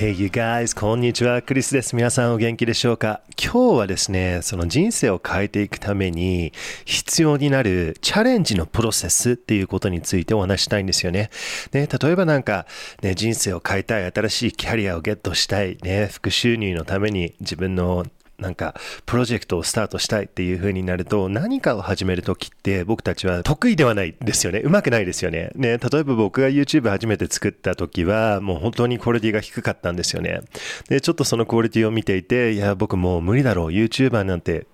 Hey you guys, こんにちは。クリスです。皆さんお元気でしょうか？今日はですね、その人生を変えていくために必要になるチャレンジのプロセスっていうことについてお話したいんですよね。ね例えばなんか、ね、人生を変えたい、新しいキャリアをゲットしたい、ね、副収入のために自分のなんか、プロジェクトをスタートしたいっていう風になると、何かを始めるときって僕たちは得意ではないですよね。うまくないですよね。ね、例えば僕が YouTube 初めて作った時は、もう本当にクオリティが低かったんですよね。で、ちょっとそのクオリティを見ていて、いや、僕もう無理だろう。YouTuber なんて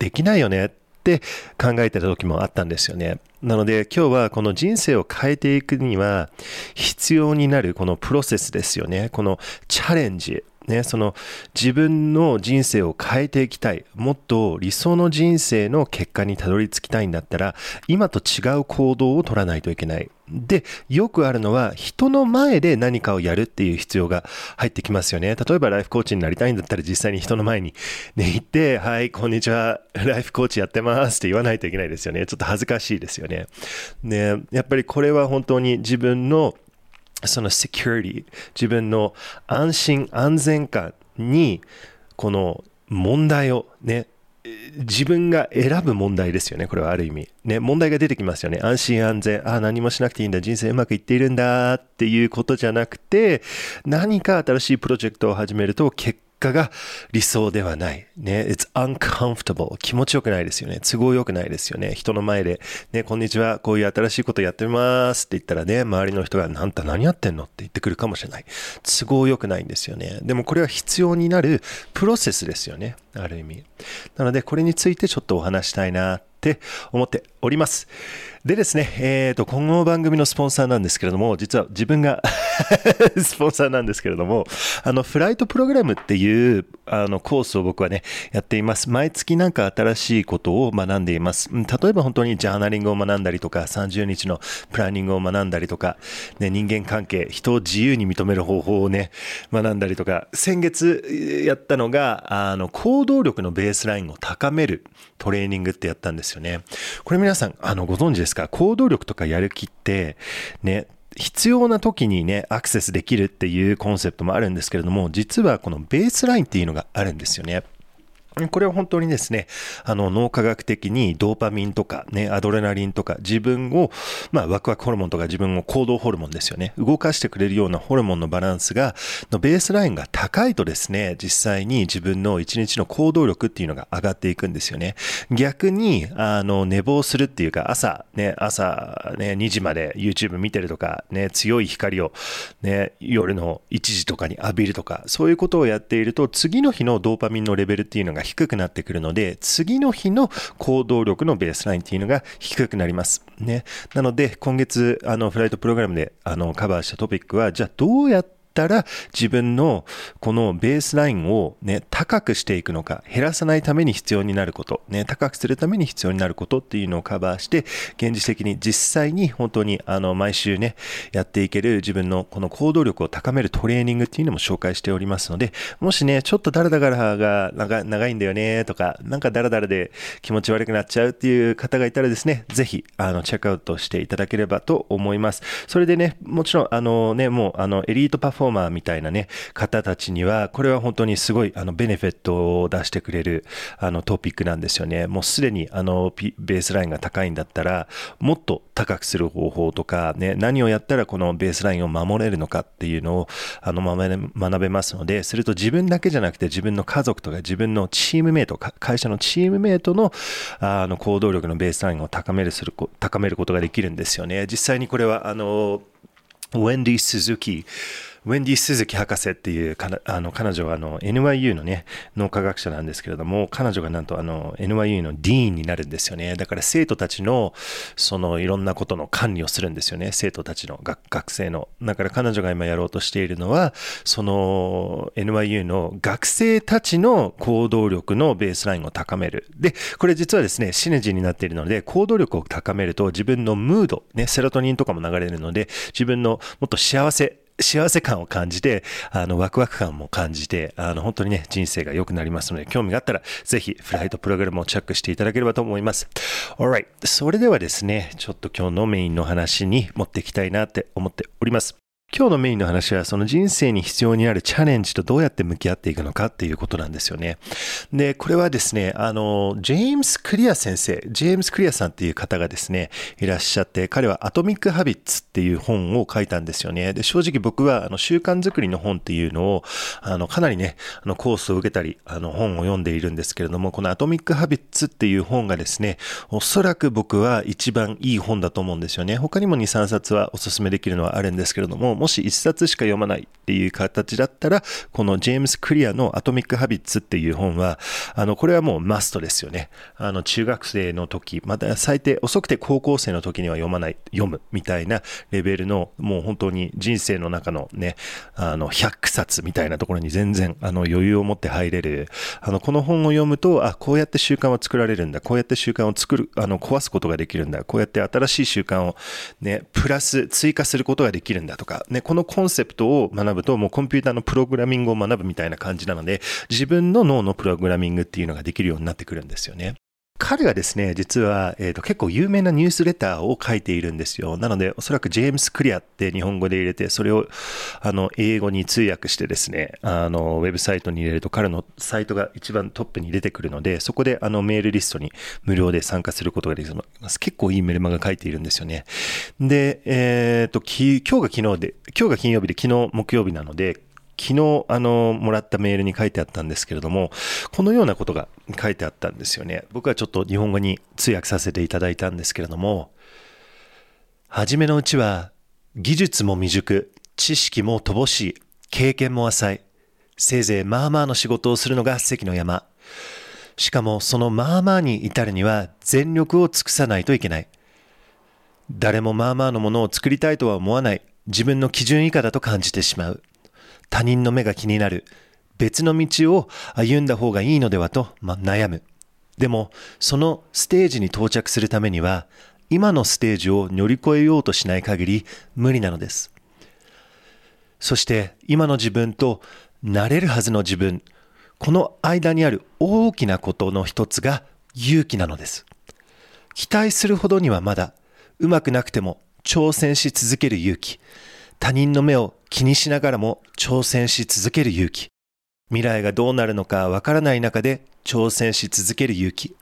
できないよねって考えてた時もあったんですよね。なので今日はこの人生を変えていくには必要になるこのプロセスですよね。このチャレンジ。ね、その自分の人生を変えていきたい、もっと理想の人生の結果にたどり着きたいんだったら、今と違う行動を取らないといけない。で、よくあるのは、人の前で何かをやるっていう必要が入ってきますよね。例えば、ライフコーチになりたいんだったら、実際に人の前に、ね、行って、はい、こんにちは、ライフコーチやってますって言わないといけないですよね。ちょっと恥ずかしいですよね。ね、やっぱりこれは本当に自分のその security 自分の安心安全感にこの問題をね自分が選ぶ問題ですよね。これはある意味。ね、問題が出てきますよね。安心安全。ああ、何もしなくていいんだ。人生うまくいっているんだっていうことじゃなくて、何か新しいプロジェクトを始めると結果が理想ではない。ね、it's uncomfortable. 気持ちよくないですよね。都合よくないですよね。人の前で、ね、こんにちは、こういう新しいことやってますって言ったらね、周りの人が、なんた何やってんの？って言ってくるかもしれない。都合よくないんですよね。でもこれは必要になるプロセスですよね。ある意味。なので、これについてちょっとお話したいなっって思っております。でですね、えっ、ー、と、今後の番組のスポンサーなんですけれども、実は自分が スポンサーなんですけれども、あの、フライトプログラムっていう、あの、コースを僕はね、やっています。毎月なんか新しいことを学んでいます。例えば本当にジャーナリングを学んだりとか、30日のプランニングを学んだりとか、ね、人間関係、人を自由に認める方法をね、学んだりとか、先月やったのが、あの、行動力のベースラインを高めるトレーニングってやったんですよね。これ皆さん、あの、ご存知ですか？行動力とかやる気って、ね、必要な時にね、アクセスできるっていうコンセプトもあるんですけれども、実はこのベースラインっていうのがあるんですよね。これは本当にですね、あの脳科学的にドーパミンとかね、アドレナリンとか自分を、まあワクワクホルモンとか自分を行動ホルモンですよね。動かしてくれるようなホルモンのバランスが、のベースラインが高いとですね、実際に自分の一日の行動力っていうのが上がっていくんですよね。逆に、あの、寝坊するっていうか、朝、ね、朝ね、2時まで YouTube 見てるとか、ね、強い光をね、夜の1時とかに浴びるとか、そういうことをやっていると、次の日のドーパミンのレベルっていうのが低くなってくるので、次の日の行動力のベースラインっていうのが低くなります。ね。なので、今月、あの、フライトプログラムで、あの、カバーしたトピックは、じゃあどうやってったら自分のこのベースラインをね、高くしていくのか、減らさないために必要になること、ね、高くするために必要になることっていうのをカバーして、現実的に実際に本当にあの毎週ね、やっていける自分のこの行動力を高めるトレーニングっていうのも紹介しておりますので、もしね、ちょっとダラダラが長いんだよねとか、なんかダラダラで気持ち悪くなっちゃうっていう方がいたらですね、ぜひ、あの、チェックアウトしていただければと思います。それでね、もちろん、あのね、もう、あの、エリートパフォーマーみたいなね、方たちには、これは本当にすごい、あの、ベネフィットを出してくれる、あの、トピックなんですよね。もうすでに、あの、ベースラインが高いんだったら、もっと高くする方法とか、ね、何をやったらこのベースラインを守れるのかっていうのを、あの、学べますので、すると自分だけじゃなくて、自分の家族とか自分のチームメイト、会社のチームメイトの、あの、行動力のベースラインを高めるする、高めることができるんですよね。実際にこれは、あの、ウェンディ・スズキウェンディ・鈴木博士っていうあの彼女はあの NYU のね脳科学者なんですけれども彼女がなんとあの NYU のディーンになるんですよね。だから生徒たちのそのいろんなことの管理をするんですよね。生徒たちの学生の。だから彼女が今やろうとしているのはその NYU の学生たちの行動力のベースラインを高める。でこれ実はですねシネジーになっているので行動力を高めると自分のムードねセロトニンとかも流れるので自分のもっと幸せ幸せ感を感じて、あの、ワクワク感も感じて、あの、本当にね、人生が良くなりますので、興味があったら、ぜひ、フライトプログラムをチェックしていただければと思います。Alright。それではですね、ちょっと今日のメインの話に持っていきたいなって思っております。今日のメインの話は、その人生に必要になるチャレンジとどうやって向き合っていくのかっていうことなんですよね。で、これはですね、あの、ジェームス・クリア先生、ジェームス・クリアさんっていう方がですね、いらっしゃって、彼はアトミック・ハビッツっていう本を書いたんですよね。で、正直僕は、あの、習慣づくりの本っていうのを、あの、かなりね、あの、コースを受けたり、あの、本を読んでいるんですけれども、このアトミック・ハビッツっていう本がですね、おそらく僕は一番いい本だと思うんですよね。他にも2、3冊はおすすめできるのはあるんですけれども、もし1冊しか読まないっていう形だったら、このジェームス・クリアのアトミック・ハビッツっていう本は、あの、これはもうマストですよね。あの、中学生の時、また最低遅くて高校生の時には読まない、読むみたいなレベルの、もう本当に人生の中のね、あの、100冊みたいなところに全然、あの、余裕を持って入れる。あの、この本を読むと、あ、こうやって習慣を作られるんだ。こうやって習慣を作る、あの、壊すことができるんだ。こうやって新しい習慣をね、プラス、追加することができるんだとか、ね、このコンセプトを学ぶと、もうコンピューターのプログラミングを学ぶみたいな感じなので、自分の脳のプログラミングっていうのができるようになってくるんですよね。彼がですね、実は、えーと、結構有名なニュースレターを書いているんですよ。なので、おそらくジェームス・クリアって日本語で入れて、それをあの英語に通訳してですね、あのウェブサイトに入れると彼のサイトが一番トップに出てくるので、そこであのメールリストに無料で参加することができます。結構いいメルマガ書いているんですよね。で、えっ、ー、と、今日が昨日で、今日が金曜日で昨日木曜日なので、昨日、あの、もらったメールに書いてあったんですけれども、このようなことが書いてあったんですよね。僕はちょっと日本語に通訳させていただいたんですけれども、初めのうちは、技術も未熟、知識も乏しい、経験も浅い、せいぜいまあまあの仕事をするのが関の山。しかもそのまあまあに至るには全力を尽くさないといけない。誰もまあまあのものを作りたいとは思わない。自分の基準以下だと感じてしまう。他人の目が気になる、別の道を歩んだ方がいいのではと、ま悩む。でも、そのステージに到着するためには、今のステージを乗り越えようとしない限り無理なのです。そして今の自分となれるはずの自分、この間にある大きなことの一つが勇気なのです。期待するほどにはまだうまくなくても挑戦し続ける勇気。他人の目を気にしながらも挑戦し続ける勇気。未来がどうなるのかわからない中で挑戦し続ける勇気。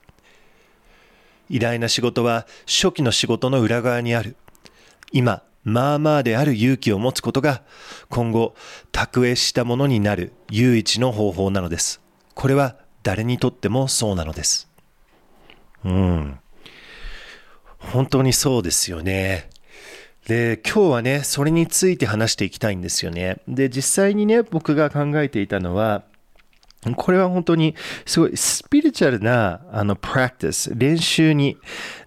偉大な仕事は初期の仕事の裏側にある。今、まあまあである勇気を持つことが今後、卓越したものになる唯一の方法なのです。これは誰にとってもそうなのです。うん。本当にそうですよね。で、今日はね、それについて話していきたいんですよね。で、実際にね、僕が考えていたのは、これは本当にすごいスピリチュアルなあのプラクティス、練習に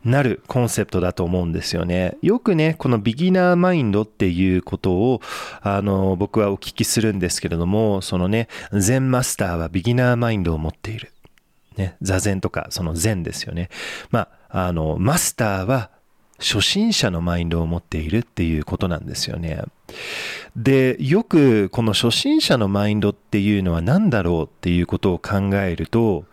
なるコンセプトだと思うんですよね。よくね、このビギナーマインドっていうことをあの僕はお聞きするんですけれども、そのね、禅マスターはビギナーマインドを持っている。ね、座禅とかその禅ですよね。まあ、あの、マスターは初心者のマインドを持っているっていうことなんですよね。で、よくこの初心者のマインドっていうのは何だろうっていうことを考えると、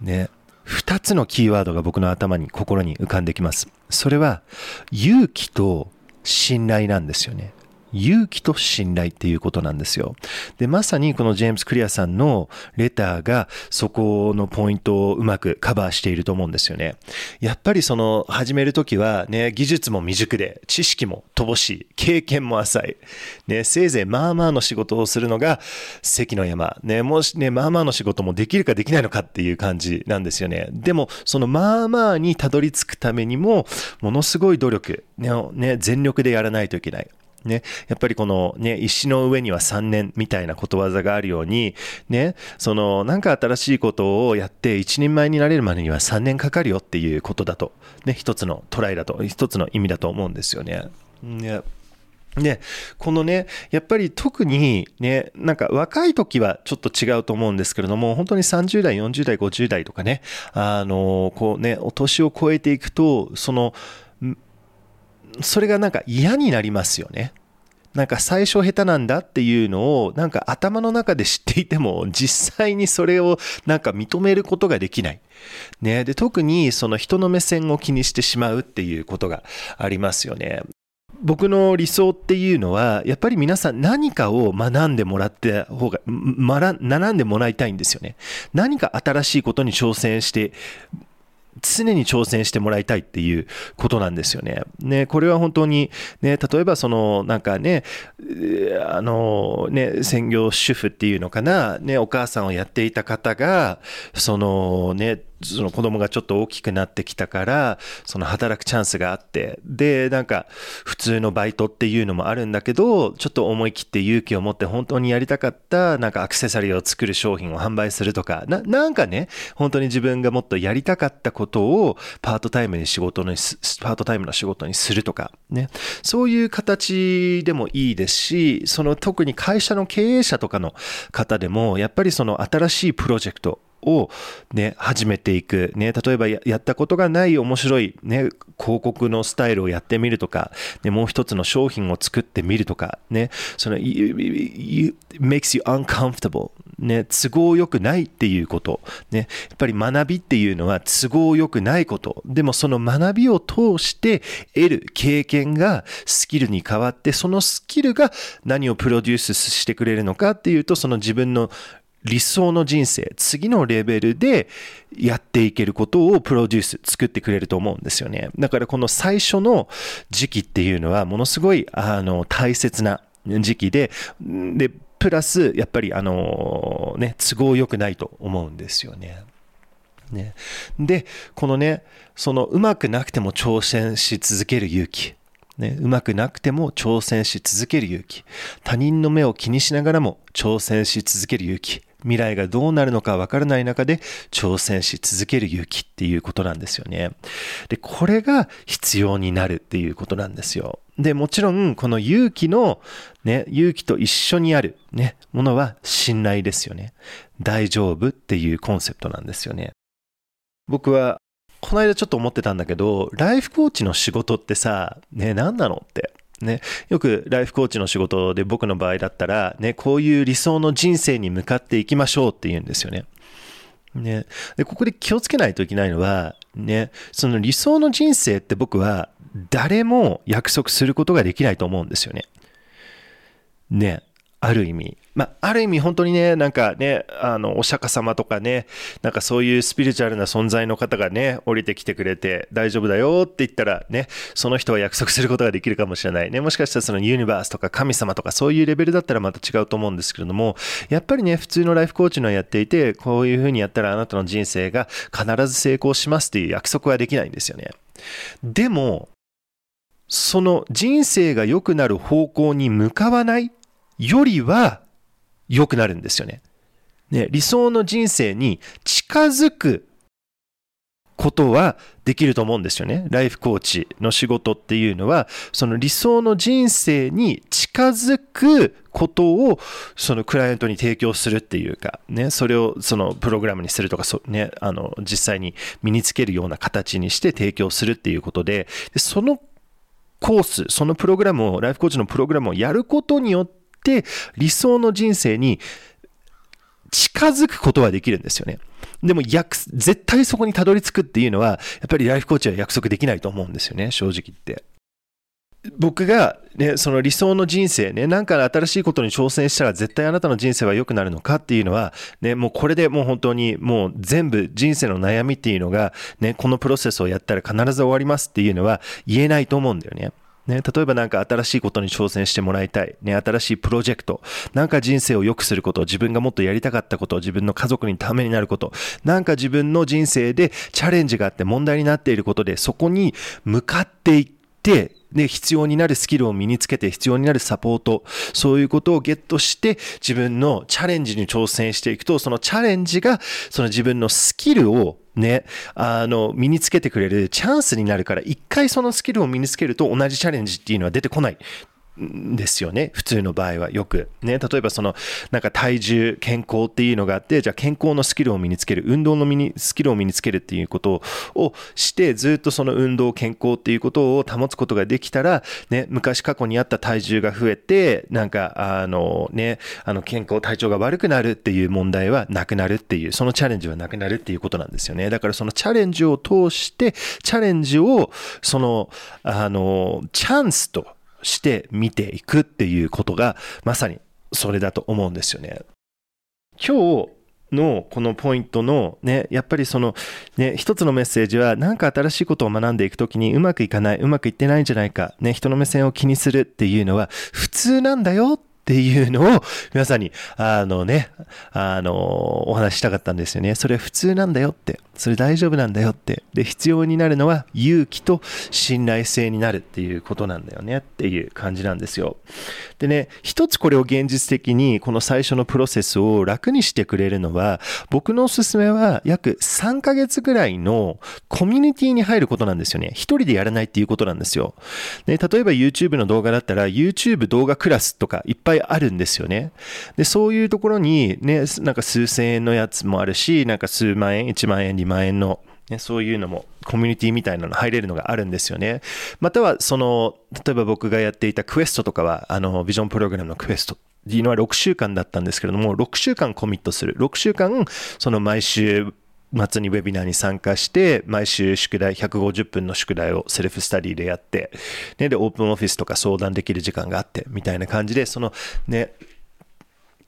ね、二つのキーワードが僕の頭に、心に浮かんできます。それは、勇気と信頼なんですよね。勇気と信頼っていうことなんですよ。で、まさにこのジェームス・クリアさんのレターがそこのポイントをうまくカバーしていると思うんですよね。やっぱりその始めるときはね、技術も未熟で、知識も乏しい、経験も浅い。ね、せいぜいまあまあの仕事をするのが関の山。ね、もしね、まあまあの仕事もできるかできないのかっていう感じなんですよね。でも、そのまあまあにたどり着くためにも、ものすごい努力、ね、ね全力でやらないといけない。ね、やっぱりこのね、石の上には3年みたいなことわざがあるように、ね、そのなんか新しいことをやって一人前になれるまでには3年かかるよっていうことだと、ね、一つのトライだと、一つの意味だと思うんですよね。ねで、このね、やっぱり特にね、なんか若い時はちょっと違うと思うんですけれども、本当に30代、40代、50代とかね、あの、こうね、お年を超えていくと、その、それがなんか嫌になりますよね。なんか最初下手なんだっていうのをなんか頭の中で知っていても実際にそれをなんか認めることができない。ね。で、特にその人の目線を気にしてしまうっていうことがありますよね。僕の理想っていうのは、やっぱり皆さん何かを学んでもらって方が、学んでもらいたいんですよね。何か新しいことに挑戦して常に挑戦してもらいたいっていうことなんですよね。ね、これは本当に、ね、例えばその、なんかね、あの、ね、専業主婦っていうのかな、ね、お母さんをやっていた方が、そのね、その子供がちょっと大きくなってきたから、その働くチャンスがあって、で、なんか、普通のバイトっていうのもあるんだけど、ちょっと思い切って勇気を持って本当にやりたかった、なんかアクセサリーを作る商品を販売するとか、な、なんかね、本当に自分がもっとやりたかったことをパートタイムに仕事に、パートタイムの仕事にするとか、ね。そういう形でもいいですし、その特に会社の経営者とかの方でも、やっぱりその新しいプロジェクト、をね、始めていく。ね、例えばやったことがない面白いね、広告のスタイルをやってみるとか、ね、もう一つの商品を作ってみるとか、ね、その you,、makes you uncomfortable. ね、都合良くないっていうこと。ね、やっぱり学びっていうのは都合良くないこと。でもその学びを通して得る経験がスキルに変わって、そのスキルが何をプロデュースしてくれるのかっていうと、その自分の理想の人生、次のレベルでやっていけることをプロデュース、作ってくれると思うんですよね。だからこの最初の時期っていうのはものすごいあの大切な時期で、で、プラスやっぱりあのね、都合良くないと思うんですよね。ね。で、このね、そのうまくなくても挑戦し続ける勇気。ね、うまくなくても挑戦し続ける勇気。他人の目を気にしながらも挑戦し続ける勇気。未来がどうなるのかわからない中で挑戦し続ける勇気っていうことなんですよね。で、これが必要になるっていうことなんですよ。で、もちろん、この勇気の、ね、勇気と一緒にある、ね、ものは信頼ですよね。大丈夫っていうコンセプトなんですよね。僕は、この間ちょっと思ってたんだけど、ライフコーチの仕事ってさ、ね、何なのって。ね、よくライフコーチの仕事で僕の場合だったら、ね、こういう理想の人生に向かっていきましょうって言うんですよね。ね、でここで気をつけないといけないのは、ね、その理想の人生って僕は誰も約束することができないと思うんですよね。ね、ある意味。まあ、ある意味本当にね、なんかね、あの、お釈迦様とかね、なんかそういうスピリチュアルな存在の方がね、降りてきてくれて、大丈夫だよって言ったらね、その人は約束することができるかもしれないね。もしかしたらそのユニバースとか神様とかそういうレベルだったらまた違うと思うんですけれども、やっぱりね、普通のライフコーチのやっていて、こういうふうにやったらあなたの人生が必ず成功しますっていう約束はできないんですよね。でも、その人生が良くなる方向に向かわないよりは良くなるんですよね。ね、理想の人生に近づくことはできると思うんですよね。ライフコーチの仕事っていうのは、その理想の人生に近づくことを、そのクライアントに提供するっていうか、ね、それをそのプログラムにするとか、そね、あの、実際に身につけるような形にして提供するっていうことで、でそのコース、そのプログラムを、ライフコーチのプログラムをやることによって、て理想の人生に近づくことはできるんですよね。でも絶対そこにたどり着くっていうのは、やっぱりライフコーチは約束できないと思うんですよね、正直言って。僕が、ね、その理想の人生ね、なんか新しいことに挑戦したら絶対あなたの人生は良くなるのかっていうのは、ね、もうこれでもう本当にもう全部人生の悩みっていうのが、ね、このプロセスをやったら必ず終わりますっていうのは言えないと思うんだよね。ね、例えばなんか新しいことに挑戦してもらいたい。ね、新しいプロジェクト。なんか人生を良くすること、自分がもっとやりたかったこと、自分の家族にためになること。なんか自分の人生でチャレンジがあって問題になっていることで、そこに向かっていって、で、必要になるスキルを身につけて必要になるサポート、そういうことをゲットして自分のチャレンジに挑戦していくと、そのチャレンジがその自分のスキルをね、あの、身につけてくれるチャンスになるから、一回そのスキルを身につけると同じチャレンジっていうのは出てこない。ですよね。普通の場合はよく。ね。例えばその、なんか体重、健康っていうのがあって、じゃあ健康のスキルを身につける、運動の身にスキルを身につけるっていうことをして、ずっとその運動、健康っていうことを保つことができたら、ね、昔過去にあった体重が増えて、なんか、あのね、あの健康、体調が悪くなるっていう問題はなくなるっていう、そのチャレンジはなくなるっていうことなんですよね。だからそのチャレンジを通して、チャレンジを、その、あの、チャンスと、して見ていくっていうことがまさにそれだと思うんですよね。今日のこのポイントのね、やっぱりそのね、一つのメッセージは何か新しいことを学んでいくときにうまくいかない、うまくいってないんじゃないか、ね、人の目線を気にするっていうのは普通なんだよっっていうのを皆さんに、あのね、あの、お話ししたかったんですよね。それ普通なんだよって。それ大丈夫なんだよって。で、必要になるのは勇気と信頼性になるっていうことなんだよねっていう感じなんですよ。でね、一つこれを現実的にこの最初のプロセスを楽にしてくれるのは、僕のおすすめは約3ヶ月ぐらいのコミュニティに入ることなんですよね。一人でやらないっていうことなんですよ。ね、例えば YouTube の動画だったら YouTube 動画クラスとかいっぱいいあるんですよね。で、そういうところにね、なんか数千円のやつもあるし、なんか数万円、1万円、2万円のね、そういうのもコミュニティみたいなの入れるのがあるんですよね。または、その、例えば僕がやっていたクエストとかは、あの、ビジョンプログラムのクエストっていうのは6週間だったんですけれども、6週間コミットする。6週間、その毎週、末にウェビナーに参加して、毎週宿題、150分の宿題をセルフスタディでやって、ね、で、オープンオフィスとか相談できる時間があって、みたいな感じで、そのね、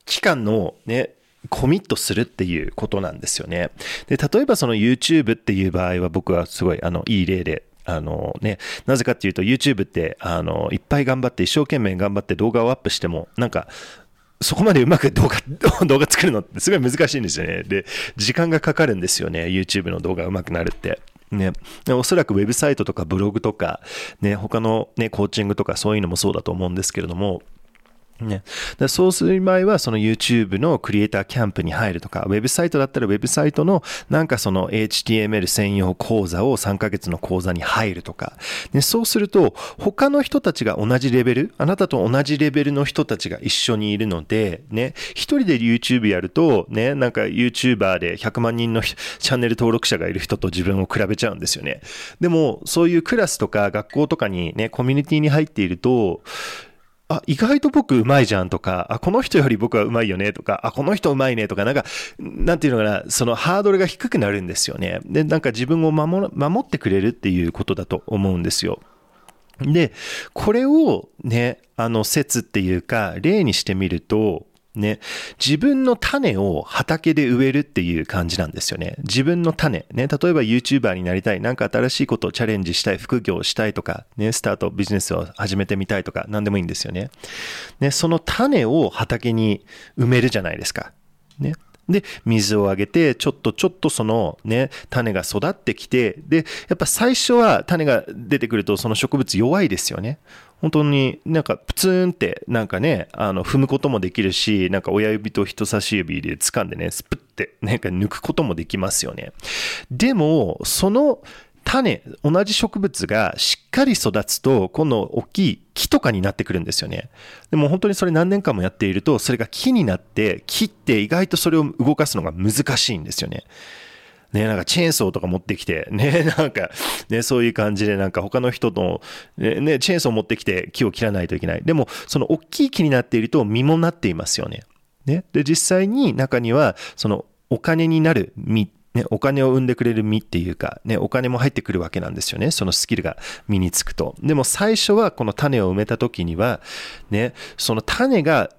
期間のね、コミットするっていうことなんですよね。で、例えばその YouTube っていう場合は僕はすごいあのいい例であのね、なぜかっていうと YouTube ってあのいっぱい頑張って一生懸命頑張って動画をアップしてもなんかそこまでうまく動画、動画作るのってすごい難しいんですよね。で、時間がかかるんですよね。YouTube の動画うまくなるって。ね、おそらくウェブサイトとかブログとか、ね、他の、ね、コーチングとかそういうのもそうだと思うんですけれども、ね、そうする場合は、その YouTube のクリエイターキャンプに入るとか、ウェブサイトだったらウェブサイトのなんかその HTML 専用講座を3ヶ月の講座に入るとか、ね、そうすると、他の人たちが同じレベル、あなたと同じレベルの人たちが一緒にいるので、ね、一人で YouTube やると、ね、なんか YouTuber で100万人のチャンネル登録者がいる人と自分を比べちゃうんですよね。でも、そういうクラスとか学校とかにね、コミュニティに入っていると、あ、意外と僕うまいじゃんとか、あ、この人より僕はうまいよねとか、あ、この人うまいねとか、なんか、なんていうのかな、そのハードルが低くなるんですよね。で、なんか自分を守守ってくれるっていうことだと思うんですよ。で、これをね、あの説っていうか、例にしてみると、ね、自分の種を畑で植えるっていう感じなんですよね。自分の種。ね、例えば YouTuber になりたい、なんか新しいことをチャレンジしたい、副業をしたいとか、ね、スタート、ビジネスを始めてみたいとか、何でもいいんですよね。ね、その種を畑に埋めるじゃないですか。ね。で、水をあげて、ちょっとちょっとそのね、種が育ってきて、で、やっぱ最初は種が出てくるとその植物弱いですよね。本当になんかプツンってなんかね、あの踏むこともできるし、なんか親指と人差し指で掴んでね、スプってなんか抜くこともできますよね。でも、その種、同じ植物がしっかり育つと、今度大きい木とかになってくるんですよね。でも本当にそれ何年間もやっていると、それが木になって、木って意外とそれを動かすのが難しいんですよね。ね、なんかチェーンソーとか持ってきて、ね、なんか、ね、そういう感じでなんか他の人の、ね、ね、チェーンソー持ってきて木を切らないといけない。でも、その大きい木になっていると実もなっていますよね。ね。で、実際に中には、そのお金になる実ね、お金を生んでくれる実っていうか、ね、お金も入ってくるわけなんですよね。そのスキルが身につくと。でも最初はこの種を埋めた時には、ね、その種が、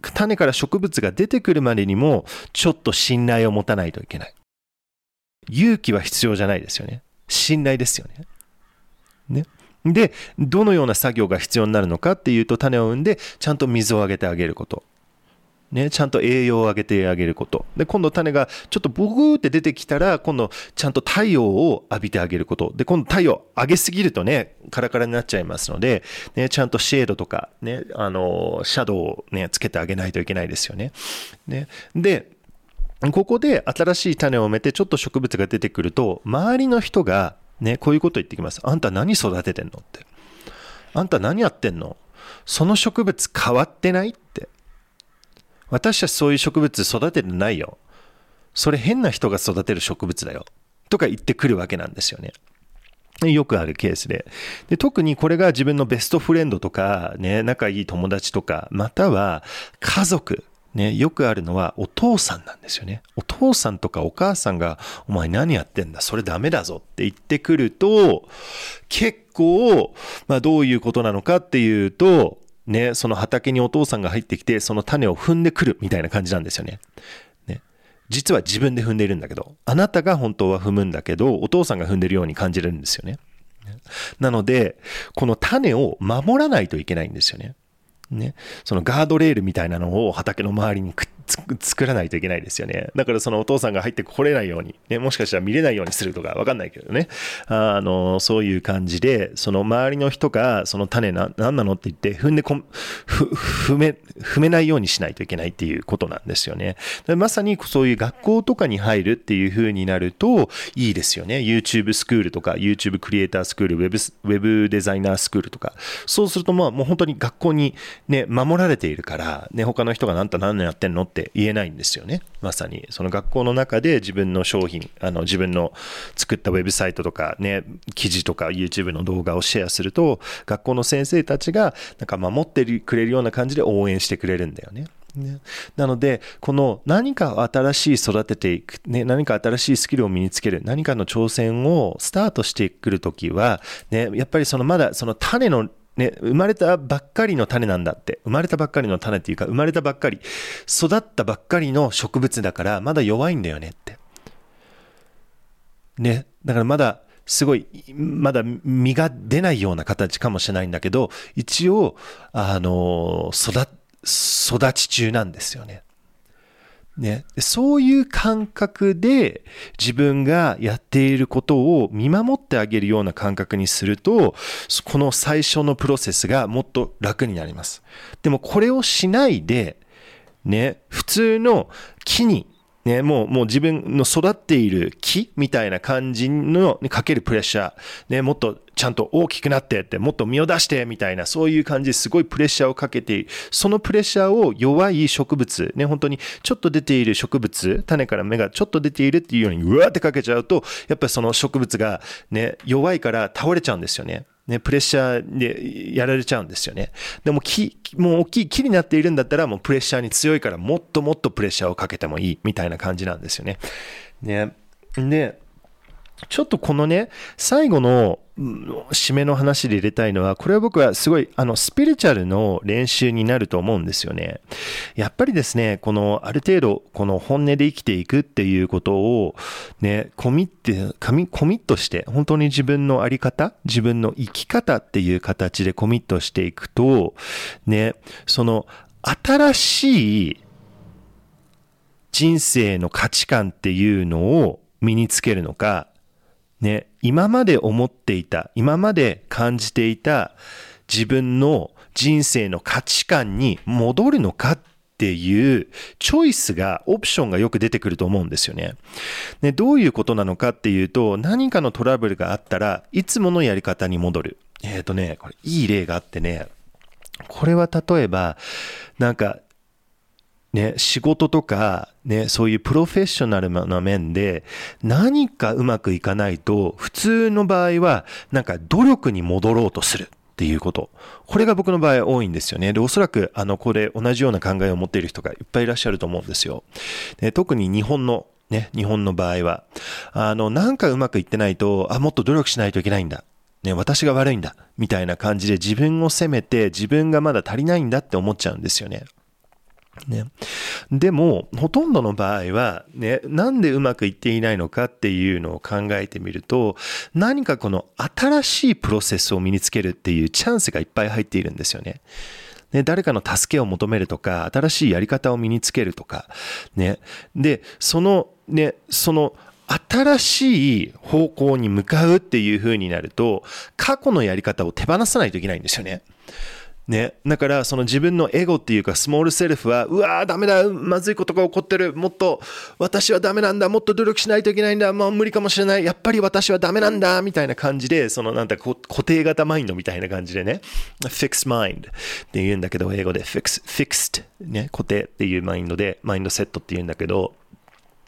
種から植物が出てくるまでにも、ちょっと信頼を持たないといけない。勇気は必要じゃないですよね。信頼ですよね。ね。で、どのような作業が必要になるのかっていうと、種を産んで、ちゃんと水をあげてあげること。ね、ちゃんと栄養をあげてあげること。で、今度種がちょっとボグーって出てきたら、今度ちゃんと太陽を浴びてあげること。で、今度太陽上げすぎるとね、カラカラになっちゃいますので、ね、ちゃんとシェードとか、ね、あの、シャドウをね、つけてあげないといけないですよね。ね。で、ここで新しい種を埋めてちょっと植物が出てくると、周りの人がね、こういうこと言ってきます。あんた何育ててんのって。あんた何やってんの？その植物変わってないって。私たちそういう植物育ててないよ。それ変な人が育てる植物だよ。とか言ってくるわけなんですよね。よくあるケースでで。特にこれが自分のベストフレンドとか、ね、仲いい友達とか、または家族、ね、よくあるのはお父さんなんですよね。お父さんとかお母さんが、お前何やってんだ？それダメだぞって言ってくると、結校、まあ、どういうことなのかっていうと、ね、その畑にお父さんが入ってきて、その種を踏んでくるみたいな感じなんですよね。実は自分で踏んでいるんだけど、あなたが本当は踏むんだけど、お父さんが踏んでるように感じれるんですよね。なので、この種を守らないといけないんですよね。ね。そのガードレールみたいなのを畑の周りにくっ作らないといけないですよね。だからそのお父さんが入ってこれないように、ね、もしかしたら見れないようにするとかわかんないけどね。あの、そういう感じで、その周りの人がその種な、何なのって言って踏んでこ、踏め、踏めないようにしないといけないっていうことなんですよね。まさにそういう学校とかに入るっていう風になるといいですよね。YouTube スクールとか YouTube クリエイタースクール、Web、Web デザイナースクールとか。そうするとまあもう本当に学校にね、守られているから、ね、他の人が何と何年やってんのって言えないんですよね。まさに。その学校の中で自分の商品、あの自分の作ったウェブサイトとかね、記事とか YouTube の動画をシェアすると、学校の先生たちがなんか守ってくれるような感じで応援してくれるんだよね。ね、なので、この何か新しい育てていく、ね、何か新しいスキルを身につける、何かの挑戦をスタートしてくるときは、ね、やっぱりそのまだその種のね、生まれたばっかりの種なんだって。生まれたばっかりの種っていうか、生まれたばっかり、育ったばっかりの植物だから、まだ弱いんだよねって。ね。だからまだ、すごい、まだ実が出ないような形かもしれないんだけど、一応、あの、育、育ち中なんですよね。ね、そういう感覚で自分がやっていることを見守ってあげるような感覚にすると、この最初のプロセスがもっと楽になります。でもこれをしないで、ね、普通の木にね、もう、もう自分の育っている木みたいな感じのにかけるプレッシャー、ね、もっとちゃんと大きくなってって、もっと身を出してみたいな、そういう感じですごいプレッシャーをかけて、そのプレッシャーを弱い植物、ね、本当にちょっと出ている植物、種から芽がちょっと出ているっていうように、うわーってかけちゃうと、やっぱりその植物がね、弱いから倒れちゃうんですよね。ね、プレッシャーでやられちゃうんですよね。でも木、もう大きい木になっているんだったら、もうプレッシャーに強いから、もっともっとプレッシャーをかけてもいい、みたいな感じなんですよね。ね。で、ちょっとこのね、最後の締めの話で入れたいのは、これは僕はすごい、あの、スピリチュアルの練習になると思うんですよね。やっぱりですね、この、ある程度、この本音で生きていくっていうことを、ね、コミット、コミットして、本当に自分のあり方、自分の生き方っていう形でコミットしていくと、ね、その、新しい人生の価値観っていうのを身につけるのか、ね、今まで思っていた、今まで感じていた自分の人生の価値観に戻るのかっていうチョイスが、オプションがよく出てくると思うんですよね。ね、どういうことなのかっていうと、何かのトラブルがあったらいつものやり方に戻る。えっ、ー、とね、これいい例があってね、これは例えば、なんかね、仕事とか、ね、そういうプロフェッショナルな面で何かうまくいかないと、普通の場合は、なんか努力に戻ろうとする。っていうこと。これが僕の場合多いんですよね。で、おそらく、あの、これ同じような考えを持っている人がいっぱいいらっしゃると思うんですよ。で特に日本の、ね、日本の場合は、あの、なんかうまくいってないと、あ、もっと努力しないといけないんだ。ね、私が悪いんだ。みたいな感じで自分を責めて、自分がまだ足りないんだって思っちゃうんですよね。ね、でも、ほとんどの場合は、ね、なんでうまくいっていないのかっていうのを考えてみると、何かこの新しいプロセスを身につけるっていうチャンスがいっぱい入っているんですよね。ね、誰かの助けを求めるとか、新しいやり方を身につけるとか、ね。で、その、ね、その、新しい方向に向かうっていう風になると、過去のやり方を手放さないといけないんですよね。ね。だから、その自分のエゴっていうか、スモールセルフは、うわー、ダメだ、まずいことが起こってる、もっと、私はダメなんだ、もっと努力しないといけないんだ、もう無理かもしれない、やっぱり私はダメなんだ、みたいな感じで、その、なんだ、固定型マインドみたいな感じでね、fixed mind って言うんだけど、英語で。fix, fixed ね、固定っていうマインドで、マインドセットって言うんだけど、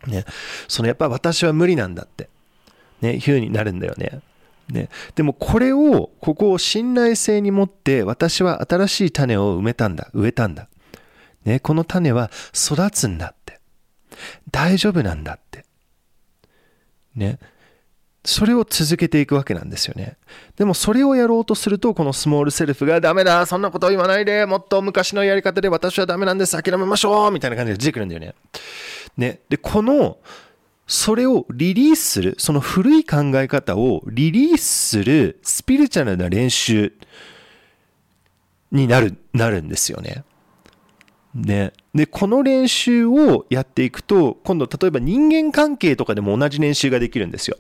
ね、そのやっぱ私は無理なんだって、ね、いう風になるんだよね。ね、でもこれを、ここを信頼性に持って私は新しい種を埋めたんだ、植えたんだ。ね、この種は育つんだって。大丈夫なんだって。ね。それを続けていくわけなんですよね。でもそれをやろうとすると、このスモールセルフがダメだ、そんなことを言わないで、もっと昔のやり方で私はダメなんです、諦めましょうみたいな感じで出てくるんだよね。ね。で、この、それをリリースする、その古い考え方をリリースするスピリチュアルな練習になる、なるんですよね。ね。で、この練習をやっていくと、今度例えば人間関係とかでも同じ練習ができるんですよ。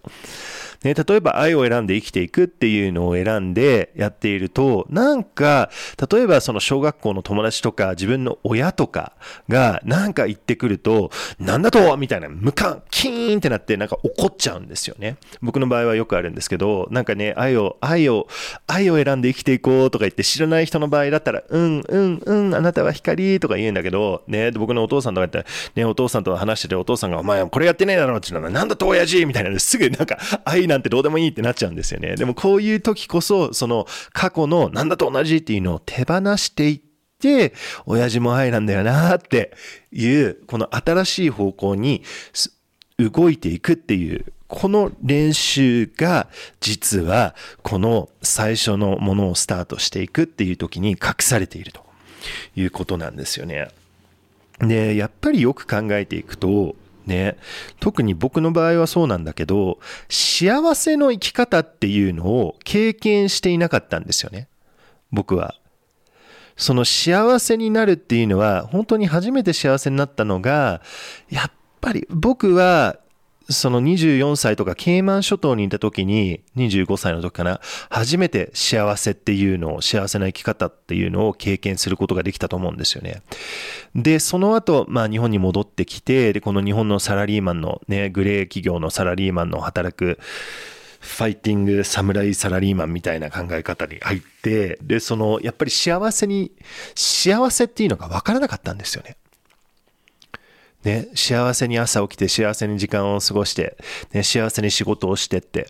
ね、例えば愛を選んで生きていくっていうのを選んでやっていると、なんか、例えばその小学校の友達とか自分の親とかがなんか言ってくると、なんだとみたいな、無感、キーンってなってなんか怒っちゃうんですよね。僕の場合はよくあるんですけど、なんかね、愛を、愛を、愛を選んで生きていこうとか言って知らない人の場合だったら、うん、うん、うん、あなたは光とか言うんだけど、ね、僕のお父さんとか言って、ね、お父さんと話しててお父さんが、お前これやってねえだろって言うのは、なんだと親父みたいなすぐなんか愛なんてどうでもいいってなっちゃうんですよね。でもこういう時こそ、その過去のなんだと同じっていうのを手放していって、親父も愛なんだよなっていう、この新しい方向に動いていくっていう、この練習が実はこの最初のものをスタートしていくっていう時に隠されているということなんですよね。で、やっぱりよく考えていくと、ね、特に僕の場合はそうなんだけど、幸せの生き方っていうのを経験していなかったんですよね。僕は。その幸せになるっていうのは、本当に初めて幸せになったのが、やっぱり僕はその24歳とかケイマン諸島にいた時に、25歳の時かな、初めて幸せっていうのを、幸せな生き方っていうのを経験することができたと思うんですよね。で、その後、まあ日本に戻ってきて、で、この日本のサラリーマンのね、グレー企業のサラリーマンの働く、ファイティング侍サラリーマンみたいな考え方に入って、で、その、やっぱり幸せに、幸せっていうのが分からなかったんですよね。ね、幸せに朝起きて幸せに時間を過ごして、ね、幸せに仕事をしてって。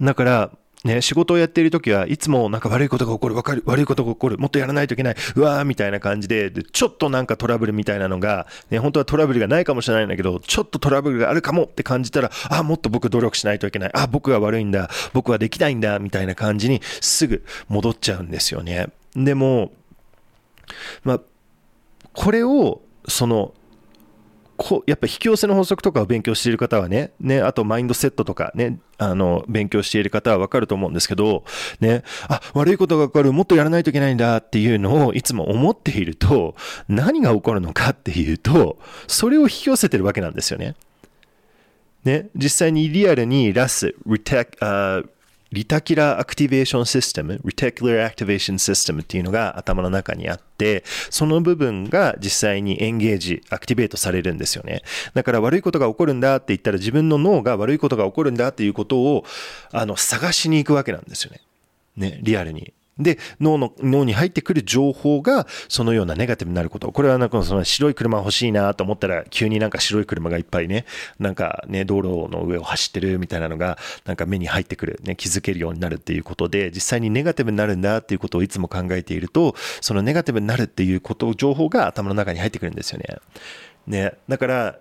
だから、ね、仕事をやっている時はいつもなんか悪いことが起こる、わかる、悪いことが起こる、もっとやらないといけない、うわーみたいな感じで、でちょっとなんかトラブルみたいなのが、ね、本当はトラブルがないかもしれないんだけど、ちょっとトラブルがあるかもって感じたら、あ、もっと僕努力しないといけない、あ、僕は悪いんだ、僕はできないんだ、みたいな感じにすぐ戻っちゃうんですよね。でも、まあ、これを、その、こやっぱ引き寄せの法則とかを勉強している方はね、ね、あとマインドセットとかね、あの、勉強している方はわかると思うんですけど、ね、あ、悪いことが起こる、もっとやらないといけないんだっていうのをいつも思っていると、何が起こるのかっていうと、それを引き寄せてるわけなんですよね。ね、実際にリアルにラス、リテク、リタキュラーアクティベーションシステム、リタキュラーアクティベーションシステムっていうのが頭の中にあって、その部分が実際にエンゲージ、アクティベートされるんですよね。だから悪いことが起こるんだって言ったら自分の脳が悪いことが起こるんだっていうことをあの探しに行くわけなんですよね。ね、リアルに。で、脳の、脳に入ってくる情報が、そのようなネガティブになること。これはなんかその白い車欲しいなと思ったら、急になんか白い車がいっぱいね、なんかね、道路の上を走ってるみたいなのが、なんか目に入ってくる、ね、気づけるようになるっていうことで、実際にネガティブになるんだっていうことをいつも考えていると、そのネガティブになるっていうこと、情報が頭の中に入ってくるんですよね。ね、だから、